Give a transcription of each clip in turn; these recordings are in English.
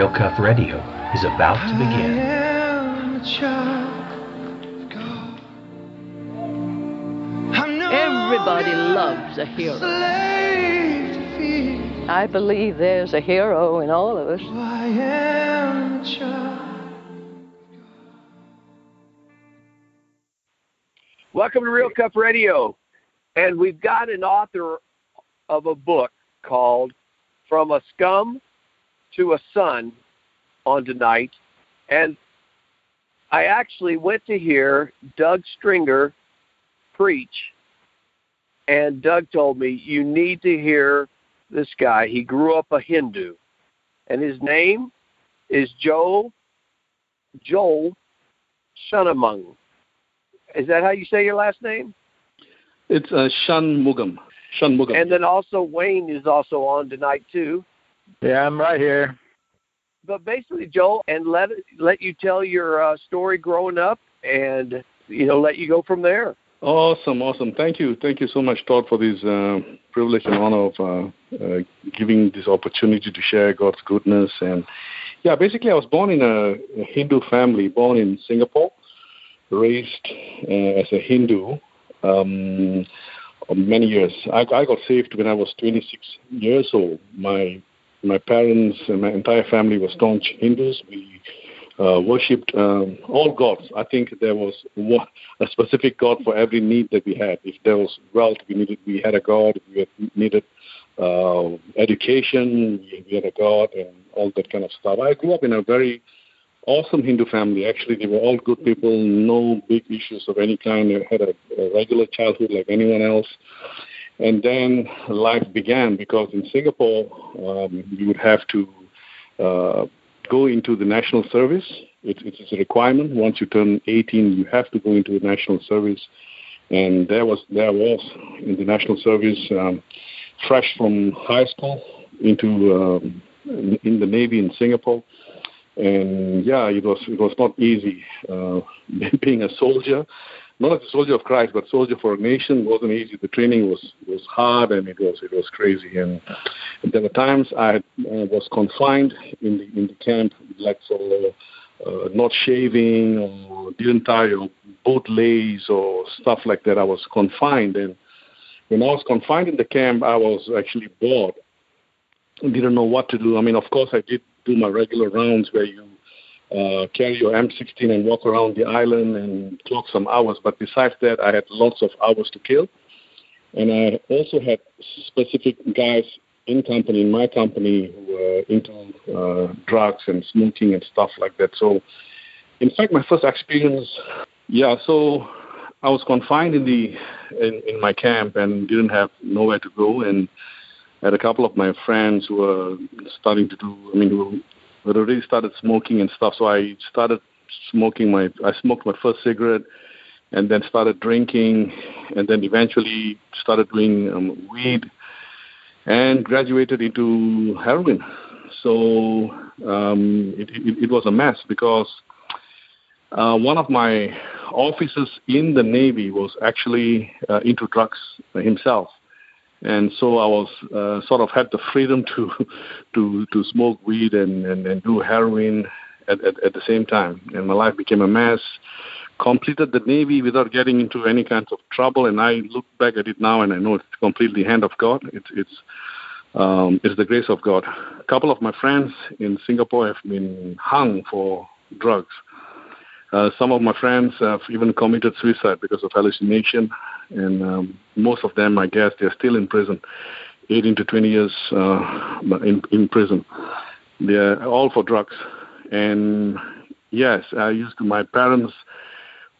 Real Cuff Radio is about to begin. Everybody loves a hero. I believe there's a hero in all of us. Welcome to Real Cuff Radio. And we've got an author of a book called From a Scum to a Son on tonight. And I actually went to hear Doug Stringer preach. And Doug told me, you need to hear this guy. He grew up a Hindu. And his name is Joel Joel Shanamung. Is that how you say your last name? It's uh, Shanmugam. Shanmugam. And then also Wayne is also on tonight too. Yeah, I'm right here. But basically, Joel, and let let you tell your uh, story growing up, and you know, let you go from there. Awesome, awesome. Thank you, thank you so much, Todd, for this uh, privilege and honor of uh, uh, giving this opportunity to share God's goodness. And yeah, basically, I was born in a, a Hindu family, born in Singapore, raised uh, as a Hindu um, many years. I, I got saved when I was 26 years old. My my parents and my entire family were staunch Hindus. We uh, worshipped um, all gods. I think there was one, a specific god for every need that we had. If there was wealth, we needed we had a god. If we needed uh, education, we, we had a god, and all that kind of stuff. I grew up in a very awesome Hindu family. Actually, they were all good people, no big issues of any kind. They had a, a regular childhood like anyone else. And then life began because in Singapore, um, you would have to uh, go into the national service. It, it's a requirement. Once you turn 18, you have to go into the national service. And there was there was in the national service, um, fresh from high school into um, in the Navy in Singapore and yeah, it was it was not easy uh, being a soldier, not as a soldier of Christ, but soldier for a nation wasn't easy. The training was was hard and it was it was crazy. And, there were times I uh, was confined in the in the camp, like so. Uh, not shaving or didn't tie your boot lace or stuff like that. I was confined, and when I was confined in the camp, I was actually bored. Didn't know what to do. I mean, of course, I did do my regular rounds where you uh, carry your M16 and walk around the island and clock some hours. But besides that, I had lots of hours to kill. And I also had specific guys in company, in my company, who were into uh, drugs and smoking and stuff like that. So, in fact, my first experience, yeah, so I was confined in the in, in my camp and didn't have nowhere to go. And I had a couple of my friends who were starting to do, I mean, who had already started smoking and stuff. So I started smoking my, I smoked my first cigarette and then started drinking and then eventually started doing um, weed and graduated into heroin. So um, it, it, it was a mess because uh, one of my officers in the Navy was actually uh, into drugs himself and so I was uh, sort of had the freedom to to to smoke weed and and, and do heroin at, at at the same time, and my life became a mess. Completed the Navy without getting into any kinds of trouble, and I look back at it now and I know it's completely hand of God. It's it's um, it's the grace of God. A couple of my friends in Singapore have been hung for drugs. Uh, some of my friends have even committed suicide because of hallucination, and um, most of them, I guess, they're still in prison, 18 to 20 years uh, in, in prison. They're all for drugs. And yes, I used to, my parents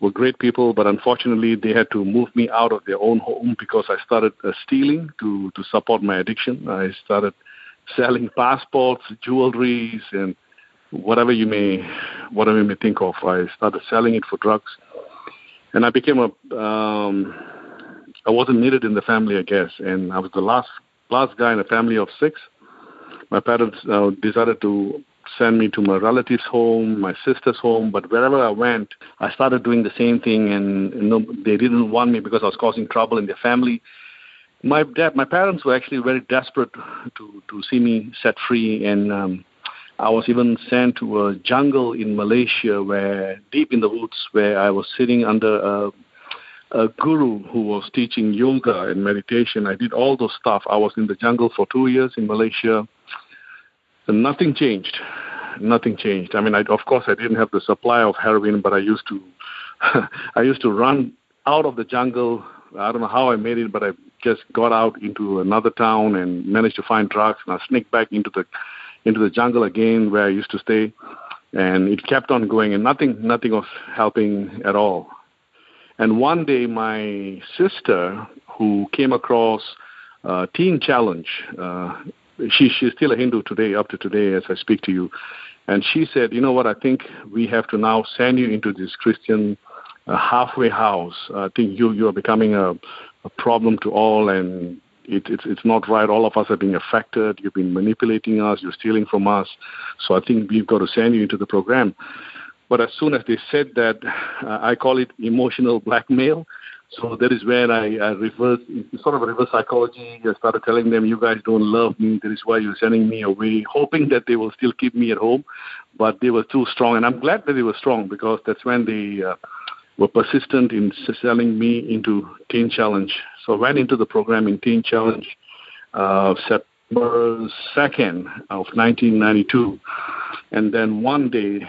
were great people, but unfortunately, they had to move me out of their own home because I started uh, stealing to, to support my addiction. I started selling passports, jewelries, and whatever you may whatever you may think of. I started selling it for drugs, and I became a um, I wasn't needed in the family, I guess, and I was the last last guy in a family of six. My parents uh, decided to send me to my relatives' home, my sister's home, but wherever I went, I started doing the same thing, and you they didn't want me because I was causing trouble in their family. My dad, my parents were actually very desperate to to see me set free, and um, I was even sent to a jungle in Malaysia, where deep in the woods, where I was sitting under a, a guru who was teaching yoga and meditation. I did all those stuff. I was in the jungle for two years in Malaysia, and nothing changed. Nothing changed. I mean, I, of course, I didn't have the supply of heroin, but I used to, I used to run out of the jungle. I don't know how I made it, but I just got out into another town and managed to find drugs, and I sneaked back into the into the jungle again where I used to stay, and it kept on going, and nothing nothing was helping at all. And one day, my sister, who came across uh, Teen Challenge, uh, she she's still a Hindu today, up to today, as I speak to you, and she said, you know what? I think we have to now send you into this Christian uh, halfway house. I think you you are becoming a, a problem to all, and it, it's it's not right. All of us are being affected. You've been manipulating us. You're stealing from us. So I think we've got to send you into the program. But as soon as they said that, uh, I call it emotional blackmail. So that is where I, I reverse, sort of reverse psychology. I started telling them, you guys don't love me. That is why you're sending me away, hoping that they will still keep me at home. But they were too strong. And I'm glad that they were strong because that's when they uh, were persistent in selling me into Teen Challenge. So I went into the program in Teen Challenge uh, September 2nd of 1992. And then one day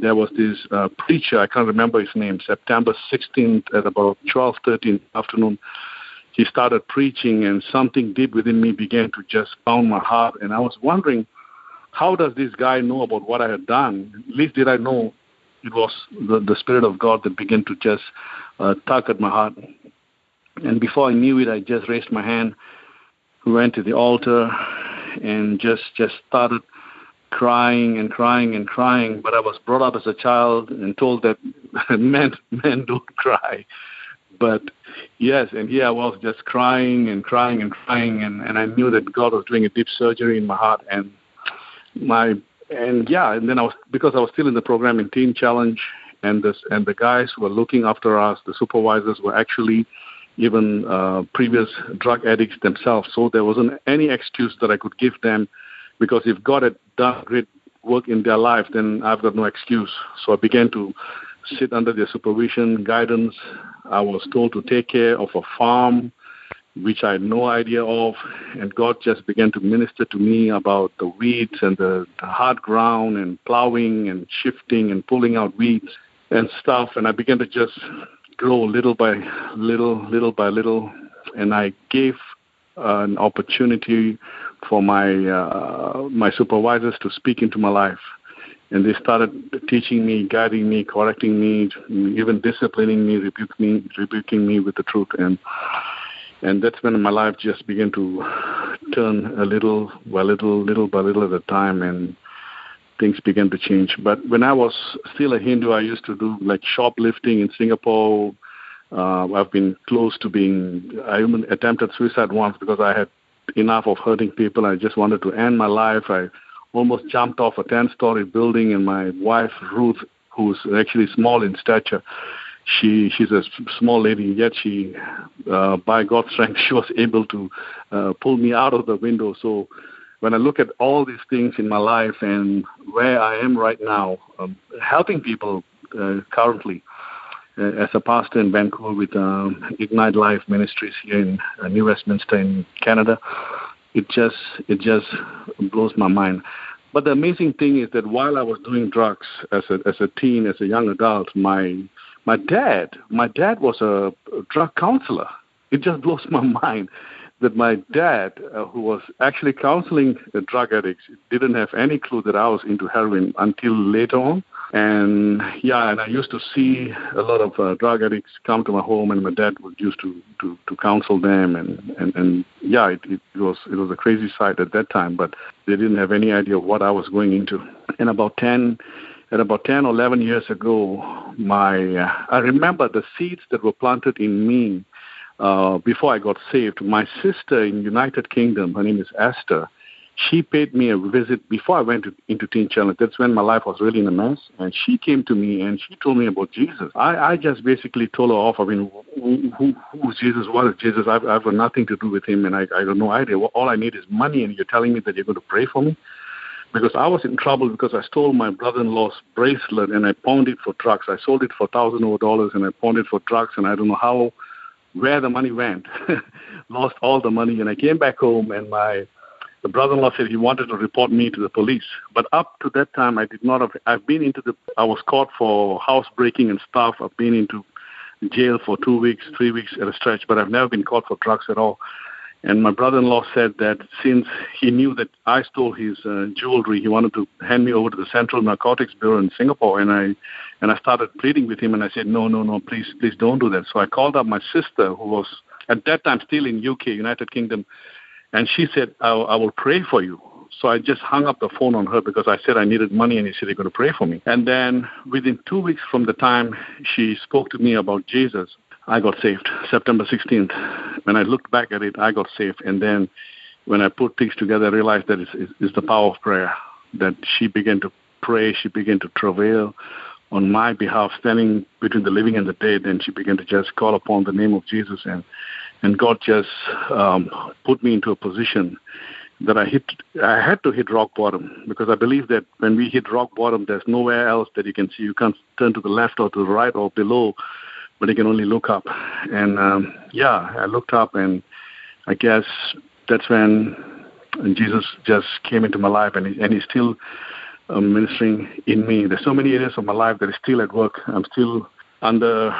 there was this uh, preacher, I can't remember his name, September 16th at about 12.30 afternoon. He started preaching and something deep within me began to just pound my heart. And I was wondering, how does this guy know about what I had done? At least did I know it was the, the Spirit of God that began to just uh, tug at my heart. And before I knew it, I just raised my hand, went to the altar, and just just started crying and crying and crying. But I was brought up as a child and told that men men don't cry. But yes, and here I was just crying and crying and crying, and, and I knew that God was doing a deep surgery in my heart, and my and yeah, and then I was because I was still in the program in Teen Challenge, and this and the guys who were looking after us, the supervisors were actually even uh, previous drug addicts themselves. So there wasn't any excuse that I could give them, because if God had done great work in their life, then I've got no excuse. So I began to sit under their supervision, guidance. I was told to take care of a farm which I had no idea of. And God just began to minister to me about the weeds and the, the hard ground and plowing and shifting and pulling out weeds and stuff. And I began to just grow little by little, little by little. And I gave uh, an opportunity for my uh, my supervisors to speak into my life. And they started teaching me, guiding me, correcting me, even disciplining me, rebuking me, rebuking me with the truth. And and that's when my life just began to turn a little by little, little by little at a time, and things began to change. But when I was still a Hindu, I used to do like shoplifting in Singapore. Uh, I've been close to being. I even attempted suicide once because I had enough of hurting people. I just wanted to end my life. I almost jumped off a ten-story building, and my wife Ruth, who's actually small in stature, she she's a small lady yet she uh, by god's strength she was able to uh, pull me out of the window. So when i look at all these things in my life and where i am right now um, helping people uh, currently uh, as a pastor in vancouver with um, ignite life ministries here in uh, new westminster in canada it just it just blows my mind. But the amazing thing is that while I was doing drugs as a as a teen, as a young adult, my my dad, my dad was a, drug counselor. It just blows my mind that my dad, uh, who was actually counseling drug addicts, didn't have any clue that I was into heroin until later on. And yeah, and I used to see a lot of uh, drug addicts come to my home, and my dad would used to to, to counsel them, and and and yeah, it, it was it was a crazy sight at that time, but they didn't have any idea of what I was going into. And about ten and about 10 or 11 years ago, my uh, I remember the seeds that were planted in me uh, before I got saved. My sister in United Kingdom, her name is Esther, she paid me a visit before I went to, into Teen Challenge. That's when my life was really in a mess. And she came to me and she told me about Jesus. I, I just basically told her off. I mean, who, who, who's Jesus? What is Jesus? I've, I've got nothing to do with him and I, I have no idea. All I need is money and you're telling me that you're going to pray for me? Because I was in trouble because I stole my brother-in-law's bracelet and I pawned it for drugs. I sold it for thousand over dollars and I pawned it for drugs and I don't know how, where the money went. Lost all the money and I came back home and my the brother-in-law said he wanted to report me to the police. But up to that time, I did not have. I've been into the. I was caught for housebreaking and stuff. I've been into jail for two weeks, three weeks at a stretch, but I've never been caught for drugs at all. And my brother-in-law said that since he knew that I stole his uh, jewelry, he wanted to hand me over to the Central Narcotics Bureau in Singapore. And I, and I started pleading with him, and I said, no, no, no, please, please don't do that. So I called up my sister, who was at that time still in UK, United Kingdom, and she said, I, I will pray for you. So I just hung up the phone on her because I said I needed money, and he said, You're going to pray for me. And then within two weeks from the time she spoke to me about Jesus, I got saved, September 16th. When I looked back at it, I got saved. And then when I put things together, I realized that it's, it's the power of prayer, that she began to pray, she began to travail on my behalf, standing between the living and the dead, and she began to just call upon the name of Jesus. And, and God just um, put me into a position that I hit I had to hit rock bottom because I believe that when we hit rock bottom there's nowhere else that you can see. You can't turn to the left or to the right or below but he can only look up. And um, yeah, I looked up, and I guess that's when Jesus just came into my life, and, and he's still uh, ministering in me. There's so many areas of my life that is still at work. I'm still under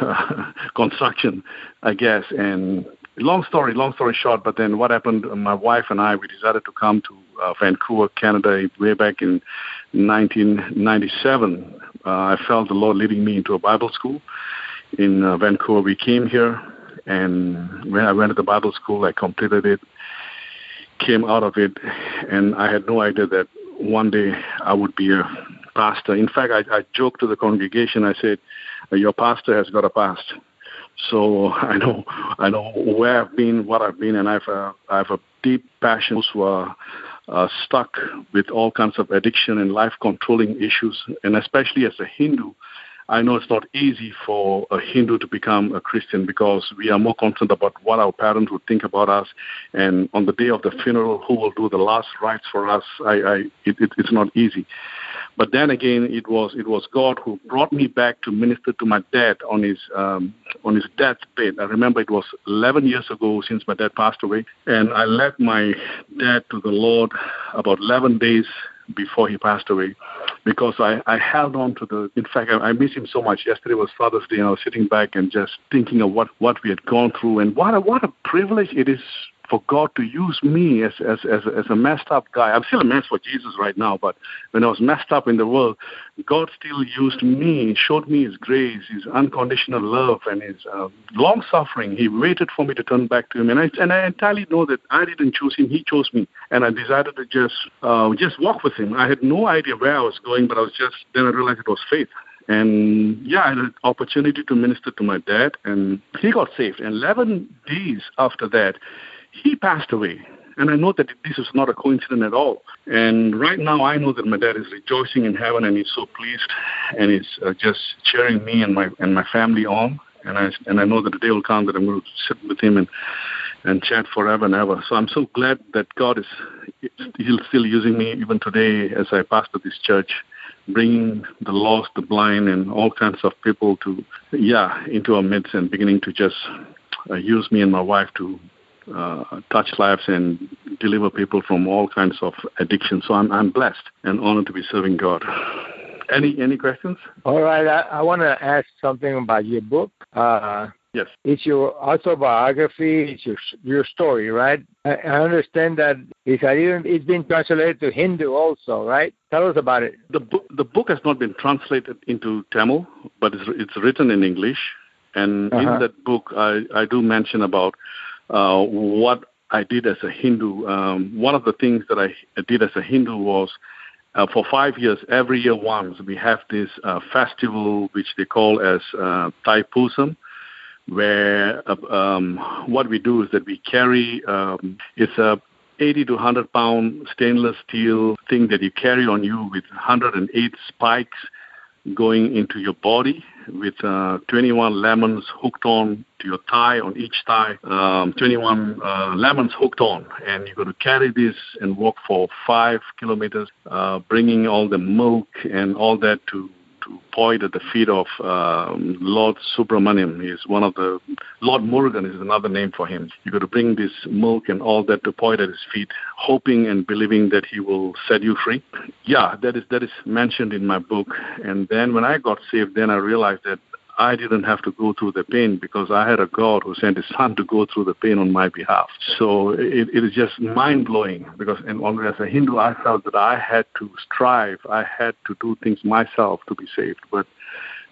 uh, construction, I guess. And long story, long story short. But then what happened? My wife and I we decided to come to uh, Vancouver, Canada, way back in 1997. Uh, I felt the Lord leading me into a Bible school in uh, Vancouver. We came here, and when I went to the Bible school, I completed it, came out of it, and I had no idea that one day I would be a pastor. In fact, I, I joked to the congregation. I said, "Your pastor has got a past." So I know I know where I've been, what I've been, and I've uh, I have a deep passion who are uh, stuck with all kinds of addiction and life controlling issues, and especially as a Hindu, I know it's not easy for a Hindu to become a Christian because we are more concerned about what our parents would think about us. And on the day of the funeral, who will do the last rites for us? I, I it, it, it's not easy. But then again, it was it was God who brought me back to minister to my dad on his um, on his deathbed. I remember it was 11 years ago since my dad passed away, and I led my dad to the Lord about 11 days before he passed away because I, I held on to the in fact I, I miss him so much. Yesterday was Father's Day and I was sitting back and just thinking of what, what we had gone through and what a what a privilege it is for God to use me as as as, as a messed up guy. I'm still a mess for Jesus right now, but when I was messed up in the world, God still used me, showed me His grace, His unconditional love, and His uh, long suffering. He waited for me to turn back to Him, and I and I entirely know that I didn't choose Him; He chose me, and I decided to just uh, just walk with Him. I had no idea where I was going, but I was just then I realized it was faith. And yeah, I had an opportunity to minister to my dad, and he got saved. And 11 days after that, he passed away. And I know that this is not a coincidence at all. And right now, I know that my dad is rejoicing in heaven, and he's so pleased, and he's uh, just cheering me and my and my family on. And I and I know that the day will come that I'm going to sit with him and and chat forever and ever. So I'm so glad that God is He's still using me even today as I pastor this church, bringing the lost, the blind, and all kinds of people to yeah into our midst and beginning to just uh, use me and my wife to uh, touch lives and deliver people from all kinds of addictions. So I'm, I'm blessed and honored to be serving God. Any any questions? All right, I, I want to ask something about your book. Uh, yes, it's your autobiography. It's your your story, right? I, I understand that it's it's been translated to Hindu also, right? Tell us about it. The book the book has not been translated into Tamil, but it's it's written in English. And uh-huh. in that book, I, I do mention about uh, what I did as a Hindu. Um, one of the things that I did as a Hindu was uh, for five years, every year once, we have this uh, festival which they call as uh, Thaipusam, where uh, um, what we do is that we carry um, it's a 80 to 100 pound stainless steel thing that you carry on you with 108 spikes going into your body with uh, 21 lemons hooked on to your thigh, on each thigh, um, 21 uh, lemons hooked on. And you're going to carry this and walk for five kilometers, uh, bringing all the milk and all that to to point at the feet of um, Lord Subramaniam. He's one of the Lord Murugan is another name for him. You got to bring this milk and all that to point at his feet, hoping and believing that he will set you free. Yeah, that is that is mentioned in my book. And then when I got saved, then I realized that I didn't have to go through the pain because I had a God who sent His Son to go through the pain on my behalf. So it, it is just mind blowing because, and only as a Hindu, I felt that I had to strive, I had to do things myself to be saved. But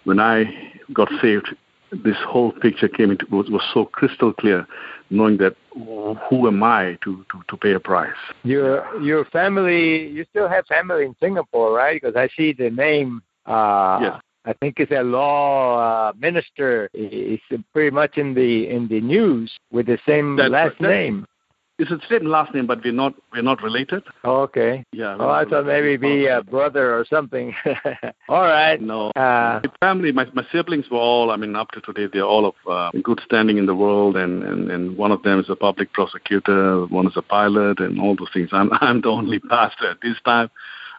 when I got saved, this whole picture came into was, was so crystal clear, knowing that who am I to, to, to pay a price. Your your family, you still have family in Singapore, right? Because I see the name uh, yes. I think it's a law uh, minister. He's pretty much in the in the news with the same That's- last that- name. It's the same last name, but we're not we're not related. Oh, okay. Yeah. Oh, I thought maybe be a brother or something. all right. No. Uh, My family, my, my siblings were all, I mean, up to today, they're all of uh, good standing in the world, and, and, and one of them is a public prosecutor, one is a pilot, and all those things. I'm, I'm the only pastor at this time,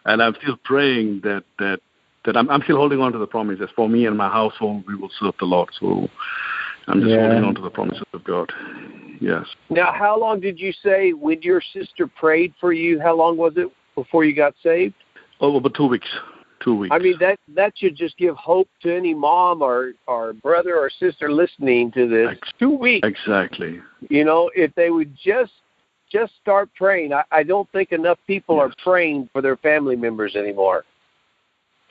and I'm still praying that, that, that I'm, I'm still holding on to the promise. As for me and my household, we will serve the Lord. So I'm just Yeah. holding on to the promises of God. Yes. Now, how long did you say when your sister prayed for you? How long was it before you got saved? Oh, about two weeks. Two weeks. I mean, that that should just give hope to any mom or or brother or sister listening to this. Ex- Two weeks, exactly. you know, if they would just just start praying. I, I don't think enough people are praying for their family members anymore.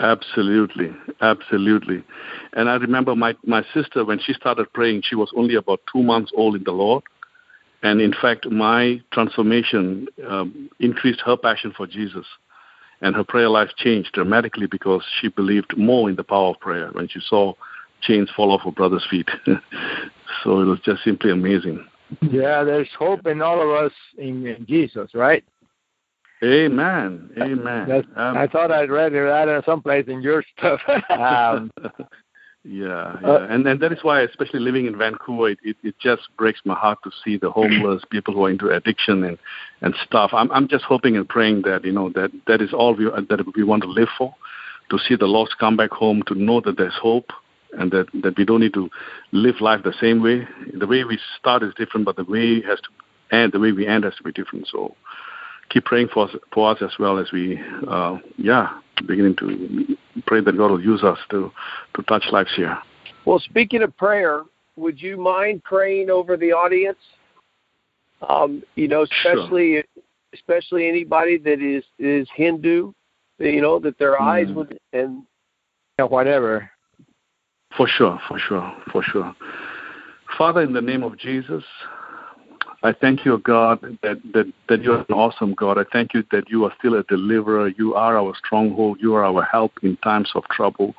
Absolutely, absolutely. And I remember my my sister when she started praying, she was only about two months old in the Lord, and in fact, my transformation um, increased her passion for Jesus, and her prayer life changed dramatically because she believed more in the power of prayer when she saw chains fall off her brother's feet. so it was just simply amazing. yeah, there's hope in all of us in, in Jesus, right? Amen. Amen. That's, Um, I thought I'd read that in someplace in your stuff. um, yeah, yeah. Uh, and and that is why, especially living in Vancouver, it, it, it just breaks my heart to see the homeless, people who are into addiction and and stuff. I'm I'm just hoping and praying that you know that that is all we that we want to live for, to see the lost come back home, to know that there's hope, and that that we don't need to live life the same way. The way we start is different, but the way has to end, the way we end has to be different. So keep praying for us, for us as well as we, uh, yeah, beginning to pray that God will use us to, to touch lives here. Well, speaking of prayer, would you mind praying over the audience? Um, you know, Sure. especially especially anybody that is is Hindu, you know, that their eyes Mm. would and yeah, whatever. For sure, for sure, for sure. Father, in the name of Jesus, I thank you, God, that, that, that you're an awesome God. I thank you that you are still a deliverer. You are our stronghold. You are our help in times of trouble.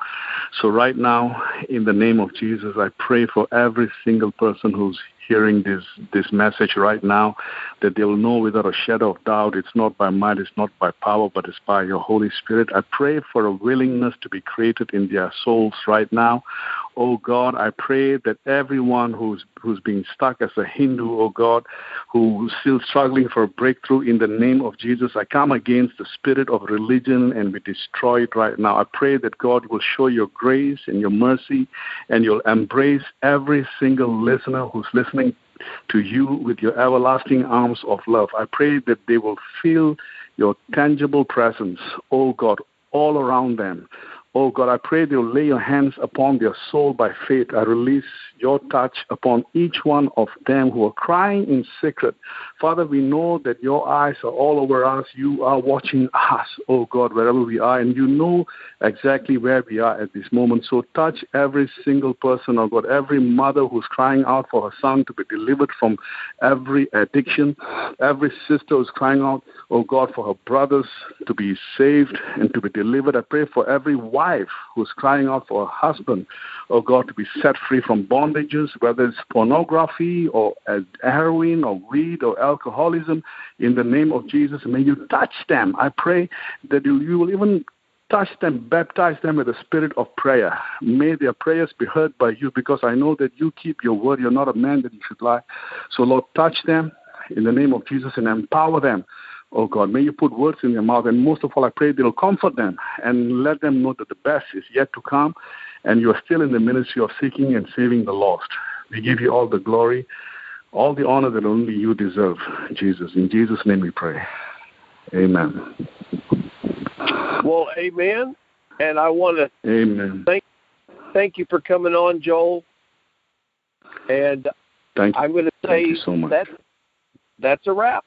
So, right now, in the name of Jesus, I pray for every single person who's hearing this, this message right now that they will know without a shadow of doubt it's not by might, it's not by power, but it's by your Holy Spirit. I pray for a willingness to be created in their souls right now. Oh God, I pray that everyone who's who's being stuck as a Hindu, oh God, who's still struggling for a breakthrough in the name of Jesus, I come against the spirit of religion and we destroy it right now. I pray that God will show your grace and your mercy and you'll embrace every single listener who's listening to you with your everlasting arms of love. I pray that they will feel your tangible presence, oh God, all around them. Oh God, I pray they'll lay your hands upon their soul by faith. I release your touch upon each one of them who are crying in secret. Father, we know that your eyes are all over us. You are watching us, oh God, wherever we are, and you know exactly where we are at this moment. So touch every single person, oh God, every mother who's crying out for her son to be delivered from every addiction, every sister who's crying out, oh God, for her brothers to be saved and to be delivered. I pray for every wife who's crying out for her husband, oh God, to be set free from bondages, whether it's pornography or uh, heroin or weed or alcoholism. In the name of Jesus, may you touch them. I pray that you, you will even touch them, baptize them with the spirit of prayer. May their prayers be heard by you because I know that you keep your word. You're not a man that you should lie. So, Lord, touch them in the name of Jesus and empower them. Oh God, may you put words in their mouth. And most of all, I pray that you'll comfort them and let them know that the best is yet to come and you are still in the ministry of seeking and saving the lost. We give you all the glory, all the honor that only you deserve, Jesus. In Jesus' name we pray. Amen. Well, amen. And I want to Amen. thank thank you for coming on, Joel. And Thank you. I'm going to say so much. that that's a wrap.